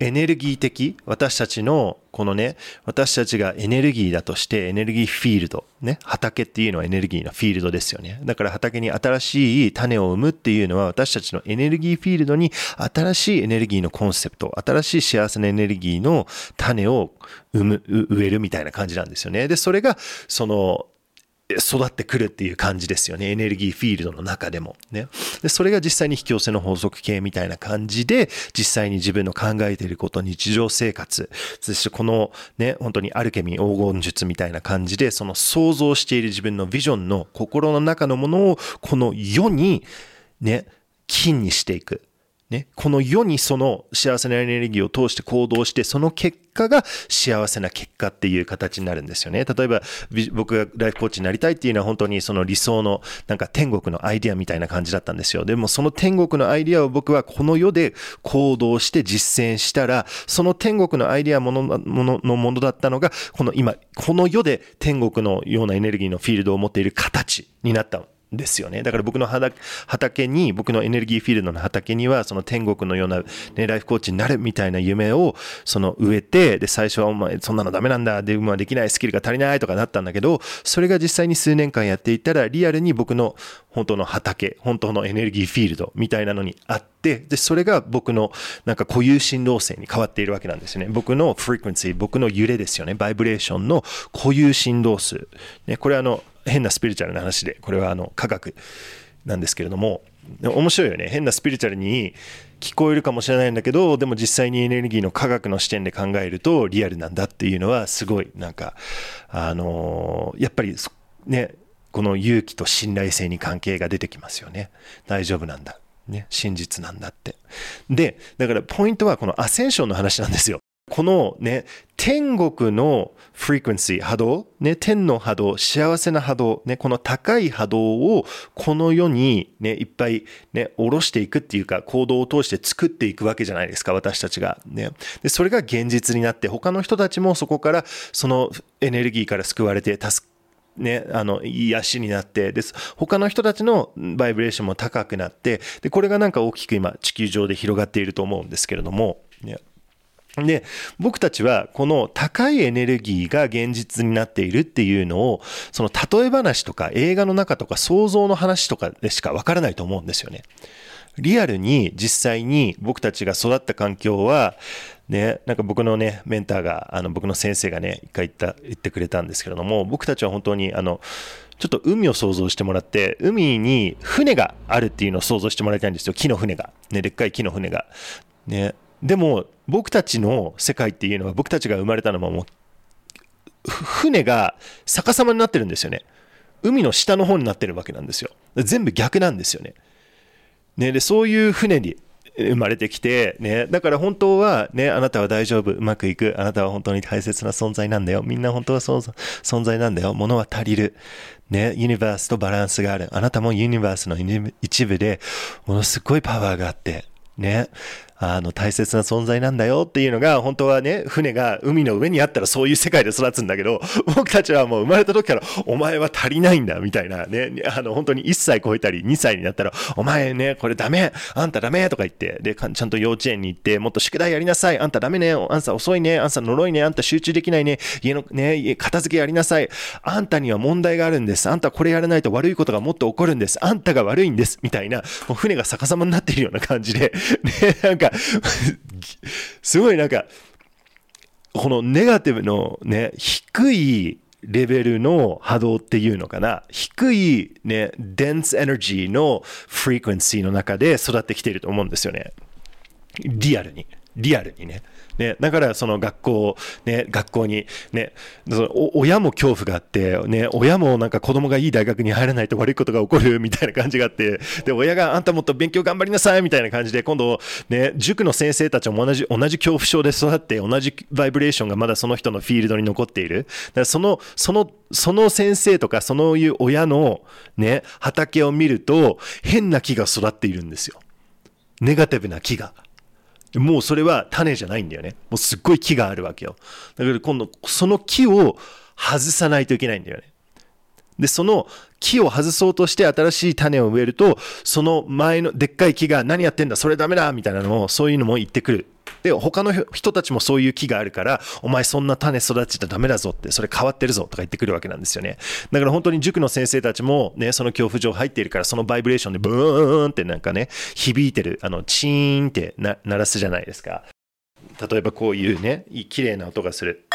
エネルギー的、私たちの、このね、私たちがエネルギーだとして、エネルギーフィールド、ね、畑っていうのはエネルギーのフィールドですよね。だから畑に新しい種を生むっていうのは、私たちのエネルギーフィールドに新しいエネルギーのコンセプト、新しい幸せなエネルギーの種を生む、植えるみたいな感じなんですよね。で、それが、その、育ってくるっていう感じですよね。エネルギーフィールドの中でも。ね。で、それが実際に引き寄せの法則系みたいな感じで、実際に自分の考えていること、日常生活、そしてこのね、本当にアルケミー黄金術みたいな感じで、その想像している自分のビジョンの心の中のものを、この世にね、金にしていく。ね、この世にその幸せなエネルギーを通して行動して、その結果が幸せな結果っていう形になるんですよね。例えば、僕がライフコーチになりたいっていうのは本当にその理想のなんか天国のアイディアみたいな感じだったんですよ。でもその天国のアイディアを僕はこの世で行動して実践したら、その天国のアイディアものもののものだったのが、この今、この世で天国のようなエネルギーのフィールドを持っている形になったですよね。だから僕の畑に、僕のエネルギーフィールドの畑には、その天国のような、ね、ライフコーチになるみたいな夢を、その植えて、で、最初はお前、そんなのダメなんだ、で、ま、できないスキルが足りないとかなったんだけど、それが実際に数年間やっていたら、リアルに僕の本当の畑、本当のエネルギーフィールドみたいなのにあって、で、それが僕のなんか固有振動性に変わっているわけなんですよね。僕のフリクエンシー、僕の揺れですよね。バイブレーションの固有振動数。ね、これあの、変なスピリチュアルな話で、これはあの科学なんですけれども、面白いよね。変なスピリチュアルに聞こえるかもしれないんだけど、でも実際にエネルギーの科学の視点で考えるとリアルなんだっていうのはすごいなんか、あのやっぱりね、この勇気と信頼性に関係が出てきますよね。大丈夫なんだ。ね、真実なんだって。で、だからポイントはこのアセンションの話なんですよ。このね、天国のフリクエンシー、波動、ね、天の波動、幸せな波動、ね、この高い波動をこの世にね、いっぱいね、下ろしていくっていうか、行動を通して作っていくわけじゃないですか、私たちが。ね。で、それが現実になって、他の人たちもそこからそのエネルギーから救われて助ね、あの、癒しになって、です。他の人たちのバイブレーションも高くなって、で、これがなんか大きく今、地球上で広がっていると思うんですけれども、ね、で、僕たちはこの高いエネルギーが現実になっているっていうのを、その例え話とか映画の中とか想像の話とかでしかわからないと思うんですよね。リアルに実際に僕たちが育った環境は、ね、なんか僕のね、メンターが、あの僕の先生がね、一回言った、言ってくれたんですけれども、僕たちは本当に、あの、ちょっと海を想像してもらって、海に船があるっていうのを想像してもらいたいんですよ。木の船が。ね、でっかい木の船が。ね。でも、僕たちの世界っていうのは、僕たちが生まれたのはもう、船が逆さまになってるんですよね。海の下の方になってるわけなんですよ。全部逆なんですよね。ね、でそういう船に生まれてきて、ね、だから本当は、ね、あなたは大丈夫、うまくいく、あなたは本当に大切な存在なんだよ、みんな本当はそ存在なんだよ、物は足りる、ね、ユニバースとバランスがある、あなたもユニバースの一部で、ものすごいパワーがあって、ね、あの、大切な存在なんだよっていうのが、本当はね、船が海の上にあったらそういう世界で育つんだけど、僕たちはもう生まれた時から、お前は足りないんだ、みたいなね、あの、本当に1歳超えたり2歳になったら、お前ね、これダメ、あんたダメとか言って、で、ちゃんと幼稚園に行って、もっと宿題やりなさい、あんたダメね、あんた遅いね、あんた呪いね、あんた集中できないね、家のね、片付けやりなさい、あんたには問題があるんです、あんたこれやらないと悪いことがもっと起こるんです、あんたが悪いんです、みたいな、もう船が逆さまになっているような感じで、ね、なんかすごいなんか、このネガティブのね、低いレベルの波動っていうのかな、低いね、デンスエネルギーのフリクエンシーの中で育ってきていると思うんですよね。リアルに。リアルにね。ね、だからその学校、ね、学校に、ね、親も恐怖があって、ね、親もなんか子供がいい大学に入らないと悪いことが起こるみたいな感じがあって、で、親があんたもっと勉強頑張りなさいみたいな感じで、今度、ね、塾の先生たちも同じ、同じ恐怖症で育って、同じバイブレーションがまだその人のフィールドに残っている。だからその、その、その先生とか、そういう親のね、畑を見ると、変な木が育っているんですよ。ネガティブな木が。もうそれは種じゃないんだよね。もうすっごい木があるわけよ。だから今度、その木を外さないといけないんだよね。で、その木を外そうとして新しい種を植えると、その前のでっかい木が何やってんだ、それダメだみたいなのを、そういうのも言ってくる。で、他の人たちもそういう木があるから、お前そんな種育てちゃダメだぞって、それ変わってるぞとか言ってくるわけなんですよね。だから本当に塾の先生たちもね、その恐怖症入っているから、そのバイブレーションでブーンってなんかね、響いてる、あの、チーンって鳴らすじゃないですか。例えばこういうね、綺麗な音がする。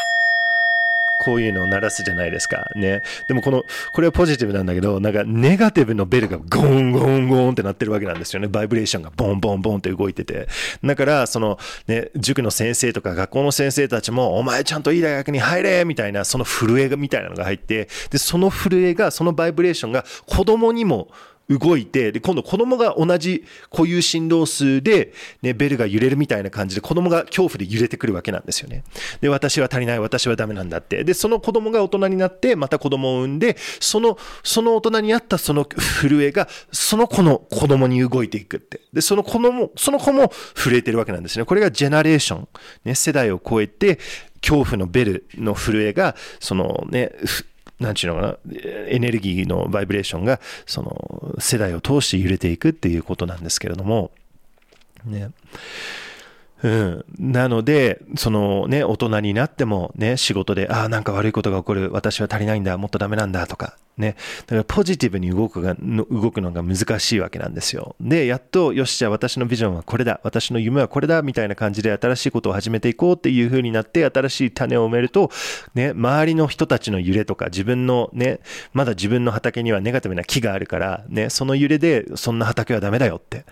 こういうのを鳴らすじゃないですか。ね。でもこの、これはポジティブなんだけど、なんかネガティブのベルがゴンゴンゴンって鳴ってるわけなんですよね。バイブレーションがボンボンボンって動いてて。だから、その、ね、塾の先生とか学校の先生たちも、お前ちゃんといい大学に入れみたいな、その震えがみたいなのが入って、で、その震えが、そのバイブレーションが子供にも、動いて、で、今度子供が同じ固有振動数で、ね、ベルが揺れるみたいな感じで子供が恐怖で揺れてくるわけなんですよね。で、私は足りない、私はダメなんだって。で、その子供が大人になって、また子供を産んで、その、その大人にあったその震えが、その子の子供に動いていくって。で、その子供、その子も震えてるわけなんですね。これがジェネレーション。ね、世代を超えて、恐怖のベルの震えが、そのね、なんちゅうのかな、エネルギーのバイブレーションが、その、世代を通して揺れていくっていうことなんですけれども、ね。うん、なので、そのね、大人になってもね、仕事で、ああ、なんか悪いことが起こる、私は足りないんだ、もっとダメなんだとか、ね、だからポジティブに動くが動くのが難しいわけなんですよ。で、やっと、よし、じゃあ私のビジョンはこれだ、私の夢はこれだ、みたいな感じで新しいことを始めていこうっていう風になって、新しい種を埋めると、ね、周りの人たちの揺れとか、自分のね、まだ自分の畑にはネガティブな木があるから、ね、その揺れで、そんな畑はダメだよって。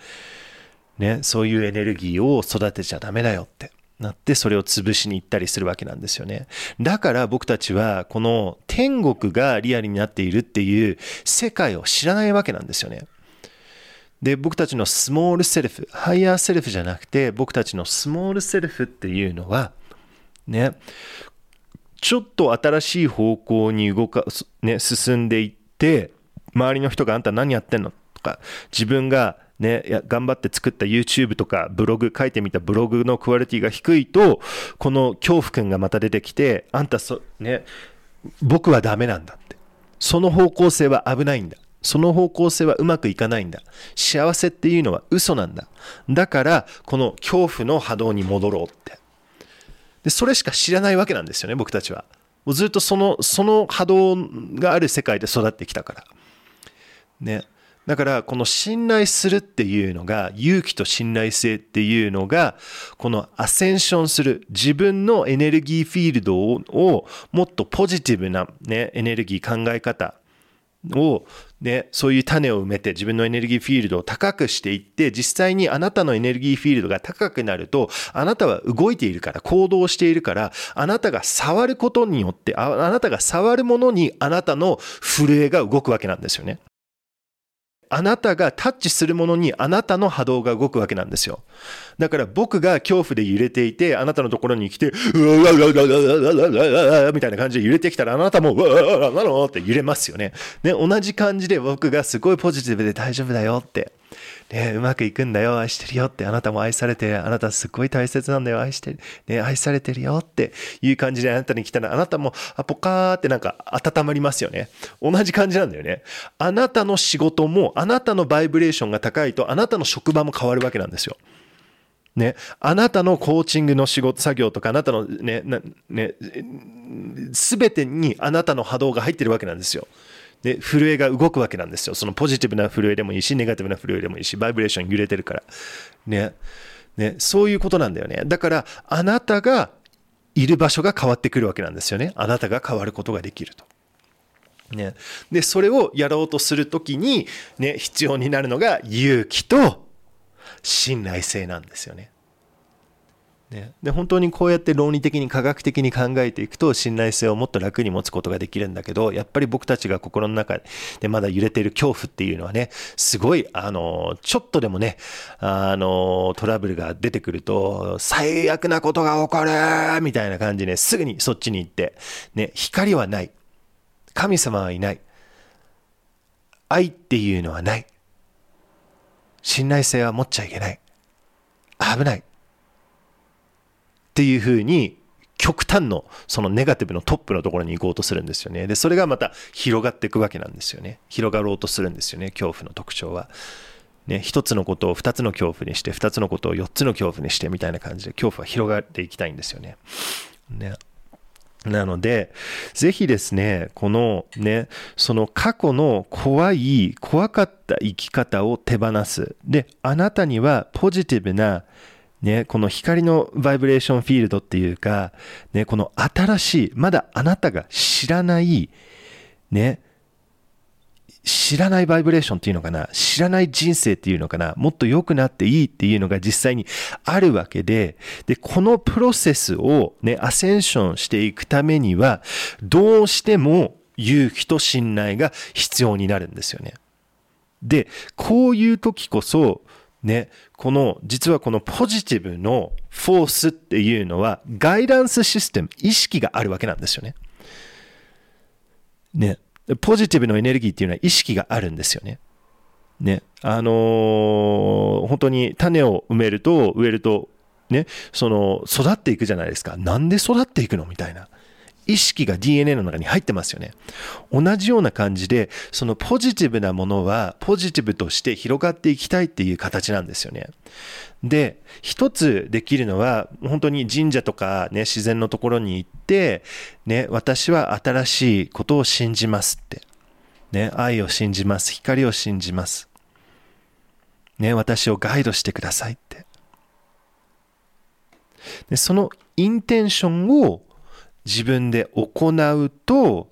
ね、そういうエネルギーを育てちゃダメだよってなってそれを潰しに行ったりするわけなんですよね。だから僕たちはこの天国がリアルになっているっていう世界を知らないわけなんですよね。で、僕たちの small self、higher self じゃなくて僕たちの small self っていうのはね、ちょっと新しい方向に動か、ね、進んでいって周りの人があんた何やってんの？とか自分がね、や頑張って作った YouTube とかブログ、書いてみたブログのクオリティが低いと、この恐怖感がまた出てきて、あんたそ、ね、僕はダメなんだって。その方向性は危ないんだ。その方向性はうまくいかないんだ。幸せっていうのは嘘なんだ。だから、この恐怖の波動に戻ろうって。で、それしか知らないわけなんですよね、僕たちは。もうずっとその、その波動がある世界で育ってきたから。ね。だからこの信頼するっていうのが勇気と信頼性っていうのがこのアセンションする自分のエネルギーフィールドをもっとポジティブな、ね、エネルギー考え方を、ね、そういう種を埋めて自分のエネルギーフィールドを高くしていって実際にあなたのエネルギーフィールドが高くなるとあなたは動いているから行動しているからあなたが触ることによってあなたが触るものにあなたの震えが動くわけなんですよね。あなたがタッチするものにあなたの波動が動くわけなんですよ。だから僕が恐怖で揺れていて、あなたのところに来て、うわうわうわうわうわうわみたいな感じで揺れてきたら、あなたも、うわうわなのって揺れますよね。ね、同じ感じで僕がすごいポジティブで大丈夫だよって。ね、うまくいくんだよ、愛してるよって、あなたも愛されて、あなたすっごい大切なんだよ、愛してる、ね、愛されてるよっていう感じであなたに来たら、あなたも、あ、ポカーってなんか温まりますよね。同じ感じなんだよね。あなたの仕事も、あなたのバイブレーションが高いと、あなたの職場も変わるわけなんですよ。ね、あなたのコーチングの仕事、作業とか、あなたのね、ね、すべてにあなたの波動が入ってるわけなんですよ。で、震えが動くわけなんですよ。そのポジティブな震えでもいいし、ネガティブな震えでもいいし、バイブレーション揺れてるから。ね。ね、そういうことなんだよね。だから、あなたがいる場所が変わってくるわけなんですよね。あなたが変わることができると。ね。で、それをやろうとするときに、ね、必要になるのが勇気と信頼性なんですよね。ね、で本当にこうやって論理的に科学的に考えていくと信頼性をもっと楽に持つことができるんだけどやっぱり僕たちが心の中でまだ揺れている恐怖っていうのはねすごいあのちょっとでもねあのトラブルが出てくると最悪なことが起こるみたいな感じですぐにそっちに行って、ね、光はない。神様はいない。愛っていうのはない。信頼性は持っちゃいけない。危ない。っていうふうに極端のそのネガティブのトップのところに行こうとするんですよね。で、それがまた広がっていくわけなんですよね。広がろうとするんですよね、恐怖の特徴は。ね、一つのことを二つの恐怖にして、二つのことを四つの恐怖にしてみたいな感じで恐怖は広がっていきたいんですよね。ね。なので、ぜひですね、このね、その過去の怖い、怖かった生き方を手放す。で、あなたにはポジティブなね、この光のバイブレーションフィールドっていうか、ね、この新しい、まだあなたが知らない、ね、知らないバイブレーションっていうのかな知らない人生っていうのかなもっと良くなっていいっていうのが実際にあるわけで、で、このプロセスをね、アセンションしていくためには、どうしても勇気と信頼が必要になるんですよね。で、こういう時こそ、ね、この、実はこのポジティブのフォースっていうのは、ガイダンスシステム、意識があるわけなんですよね。ね。ポジティブのエネルギーっていうのは意識があるんですよね。ね。あのー、本当に種を埋めると、植えると、ね、その、育っていくじゃないですか。なんで育っていくの？みたいな。意識が DNA の中に入ってますよね。同じような感じで、そのポジティブなものはポジティブとして広がっていきたいっていう形なんですよね。で、一つできるのは、本当に神社とかね、自然のところに行って、ね、私は新しいことを信じますって。ね、愛を信じます。光を信じます。ね、私をガイドしてくださいって。でそのインテンションを自分で行うと、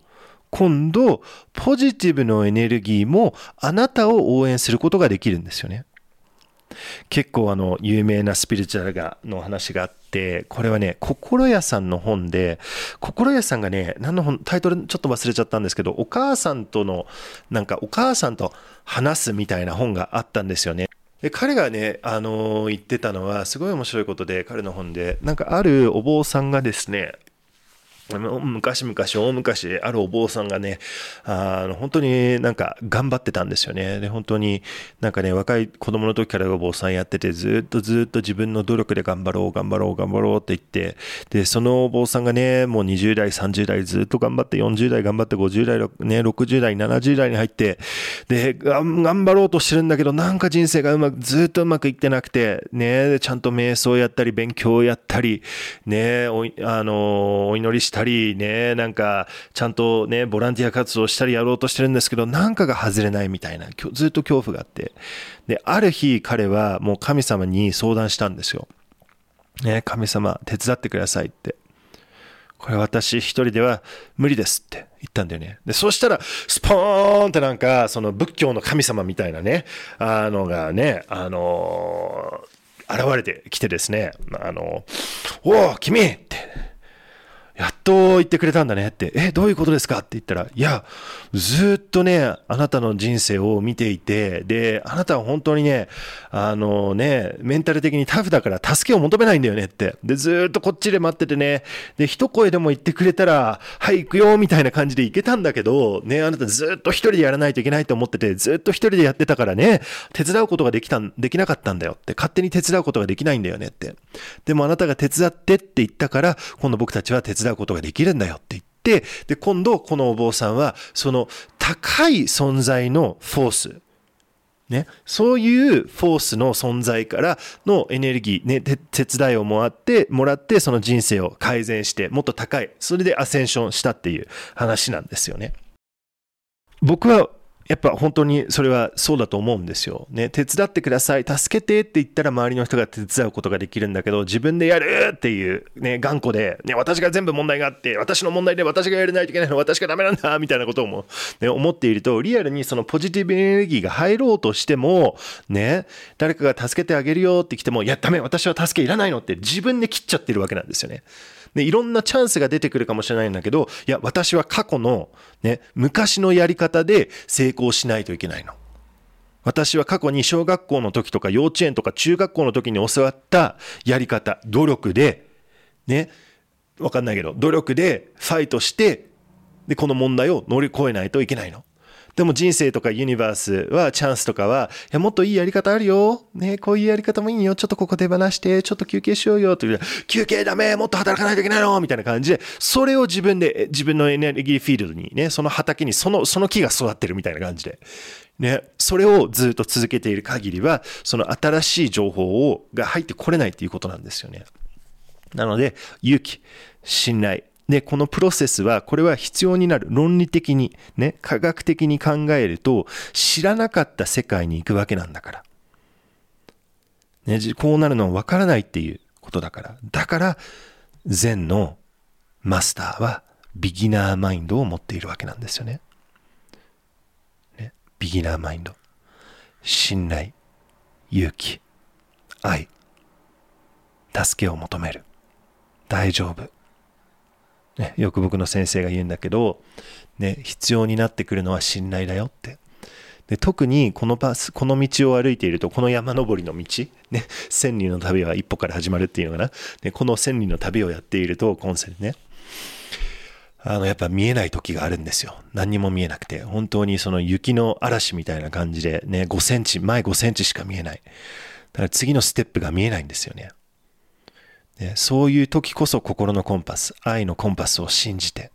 今度、ポジティブのエネルギーもあなたを応援することができるんですよね。結構あの、有名なスピリチュアルがの話があって、これはね、心屋さんの本で、心屋さんがね、何の本、タイトルちょっと忘れちゃったんですけど、お母さんとの、なんかお母さんと話すみたいな本があったんですよね。で彼がね、あのー、言ってたのはすごい面白いことで彼の本でなんかあるお坊さんがですね昔々大昔あるお坊さんがねあの本当になんか頑張ってたんですよね。で本当になんかね若い子供の時からお坊さんやっててずっとずっと自分の努力で頑張ろう頑張ろう頑張ろうって言ってでそのお坊さんがねもう20代30代ずっと頑張って40代頑張って50代、ね、60代70代に入ってで頑張ろうとしてるんだけどなんか人生がうまくずっとうまくいってなくてねちゃんと瞑想やったり勉強やったりねあのお祈りしたりね、なんか、ちゃんとね、ボランティア活動したりやろうとしてるんですけど、なんかが外れないみたいな、ずっと恐怖があって。で、ある日彼はもう神様に相談したんですよ。ね、神様、手伝ってくださいって。これ私一人では無理ですって言ったんだよね。で、そしたら、スポーンってなんか、その仏教の神様みたいなね、あのがね、あのー、現れてきてですね、あの、おお、君って、やっと言ってくれたんだねって、え、どういうことですか？って言ったら、いや、ずっとね、あなたの人生を見ていて、で、あなたは本当にね、あのね、メンタル的にタフだから助けを求めないんだよねって。で、ずっとこっちで待っててね、で、一声でも言ってくれたら、はい、行くよ、みたいな感じで行けたんだけど、ね、あなたずっと一人でやらないといけないと思ってて、ずっと一人でやってたからね、手伝うことができた、できなかったんだよって、勝手に手伝うことができないんだよねって。でもあなたが手伝ってって言ったから、今度僕たちは手伝ううことができるんだよって言って、で、今度このお坊さんは、その高い存在のフォース、ね、そういうフォースの存在からのエネルギー、ね、手伝いをもらって、もらって、その人生を改善して、もっと高い、それでアセンションしたっていう話なんですよね。僕はやっぱ本当にそれはそうだと思うんですよ。ね、手伝ってください、助けてって言ったら周りの人が手伝うことができるんだけど、自分でやるっていうね、頑固で、ね、私が全部問題があって、私の問題で私がやらないといけないのは私がダメなんだ、みたいなことをも、ね、思っていると、リアルにそのポジティブエネルギーが入ろうとしても、ね、誰かが助けてあげるよって来ても、いや、ダメ、私は助けいらないのって自分で切っちゃってるわけなんですよね。で、いろんなチャンスが出てくるかもしれないんだけど、いや、私は過去の、ね、昔のやり方で成功しないといけないの。私は過去に小学校の時とか幼稚園とか中学校の時に教わったやり方、努力で、ね、わかんないけど、努力でファイトして、で、この問題を乗り越えないといけないの。でも人生とかユニバースは、チャンスとかは、いや、もっといいやり方あるよ。ね、こういうやり方もいいよ。ちょっとここ手放して、ちょっと休憩しようよ。という、休憩ダメもっと働かないといけないのみたいな感じで、それを自分で、自分のエネルギーフィールドにね、その畑にその、その木が育ってるみたいな感じで。ね、それをずっと続けている限りは、その新しい情報を、が入ってこれないっていうことなんですよね。なので、勇気、信頼、で、このプロセスは、これは必要になる。論理的に、ね、科学的に考えると、知らなかった世界に行くわけなんだから。ね、こうなるのはわからないっていうことだから。だから、禅のマスターは、ビギナーマインドを持っているわけなんですよね。ねビギナーマインド。信頼、勇気、愛、助けを求める。大丈夫。ね、よく僕の先生が言うんだけど、ね、必要になってくるのは信頼だよって。で特にこのバス、この道を歩いていると、この山登りの道、ね、千里の旅は一歩から始まるっていうのかな。でこの千里の旅をやっていると、今世でね、あの、やっぱ見えない時があるんですよ。何にも見えなくて。本当にその雪の嵐みたいな感じでね、5センチ、前5センチしか見えない。だから次のステップが見えないんですよね。そういう時こそ心のコンパス、愛のコンパスを信じて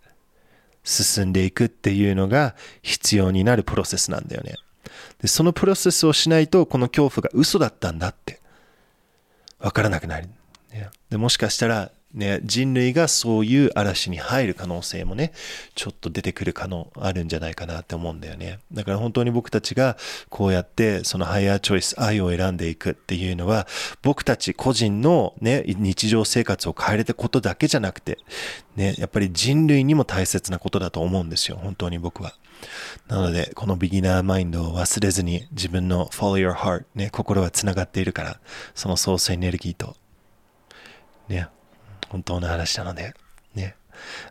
進んでいくっていうのが必要になるプロセスなんだよね。で、そのプロセスをしないと、この恐怖が嘘だったんだって分からなくなる。でもしかしたらね、人類がそういう嵐に入る可能性もね、ちょっと出てくる可能あるんじゃないかなって思うんだよね。だから本当に僕たちがこうやってそのハイヤーチョイス、愛を選んでいくっていうのは、僕たち個人のね、日常生活を変えれたことだけじゃなくて、ね、やっぱり人類にも大切なことだと思うんですよ。本当に僕は。なので、このビギナーマインドを忘れずに自分の follow your heart ね、心は繋がっているから、そのソースエネルギーと、ね、本当の話なので、ね、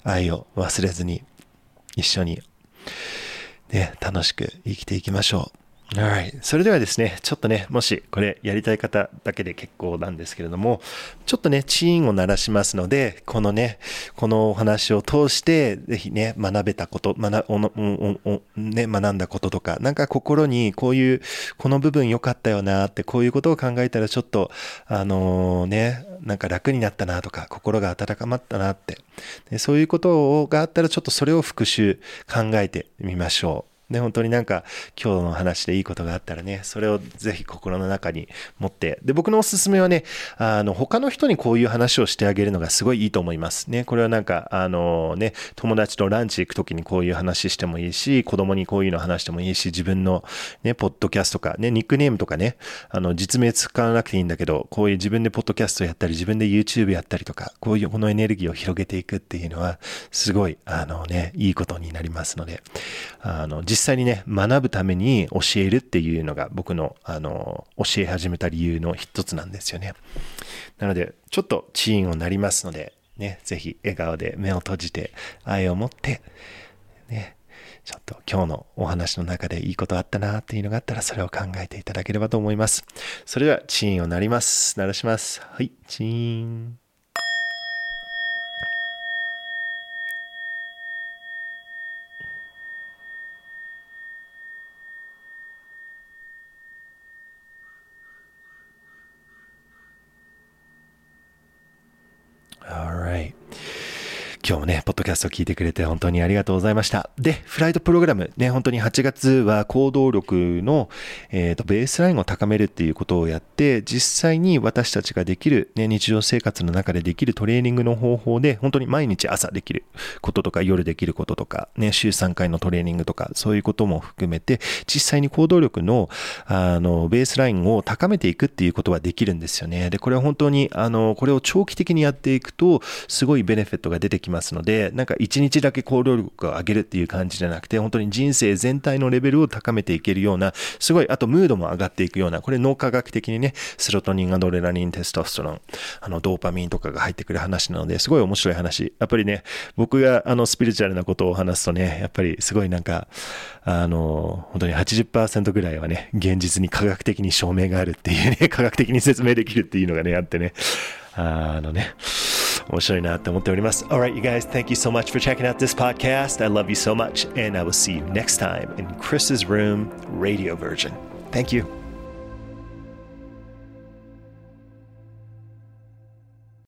愛を忘れずに一緒に、ね、楽しく生きていきましょう。Alright. それではですね、ちょっとね、もしこれやりたい方だけで結構なんですけれども、ちょっとね、チーンを鳴らしますので、このね、このお話を通して、ぜひね、学べたこと、学おおおね、学んだこととか、なんか心にこういう、この部分良かったよなって、こういうことを考えたらちょっと、あのー、ね、なんか楽になったなとか、心が温まったなって、そういうことがあったらちょっとそれを復習考えてみましょう。ね、本当になんか今日の話でいいことがあったらね、それをぜひ心の中に持って、で、僕のおすすめはね、あの、他の人にこういう話をしてあげるのがすごいいいと思います。ね、これはなんか、あのね、友達とランチ行く時にこういう話してもいいし、子供にこういうの話してもいいし、自分のね、ポッドキャストとかね、ニックネームとかね、あの、実名使わなくていいんだけど、こういう自分でポッドキャストやったり、自分で YouTube やったりとか、こういうこのエネルギーを広げていくっていうのは、すごい、あのね、いいことになりますので、あの、実際にね、学ぶために教えるっていうのが僕の、あの、教え始めた理由の一つなんですよね。なので、ちょっとチーンをなりますので、ね、ぜひ笑顔で目を閉じて愛を持って、ね、ちょっと今日のお話の中でいいことあったなっていうのがあったらそれを考えていただければと思います。それではチーンを鳴ります。鳴らします。はい、チーン。今日もね、ポッドキャストを聞いてくれて本当にありがとうございました。で、フライトプログラムね、本当に8月は行動力の、えーと、ベースラインを高めるっていうことをやって、実際に私たちができる、ね、日常生活の中でできるトレーニングの方法で、本当に毎日朝できることとか、夜できることとか、ね、週3回のトレーニングとか、そういうことも含めて、実際に行動力の、あの、ベースラインを高めていくっていうことはできるんですよね。で、これは本当に、あの、これを長期的にやっていくと、すごいベネフィットが出てきますますので、なんか一日だけ行動力を上げるっていう感じじゃなくて、本当に人生全体のレベルを高めていけるような、すごい、あとムードも上がっていくような、これ脳科学的にね、セロトニン、アドレナリン、テストストロン、あの、ドーパミンとかが入ってくる話なので、すごい面白い話。やっぱりね、僕があの、スピリチュアルなことを話すとね、やっぱりすごいなんか、あの、本当に80%ぐらいはね、現実に科学的に証明があるっていうね、科学的に説明できるっていうのがね、あってね、あのね、面白いなって思っております。Alright, you guys, thank you so much for checking out this podcast. I love you so much, and I will see you next time in Chris's Room radio version. Thank you.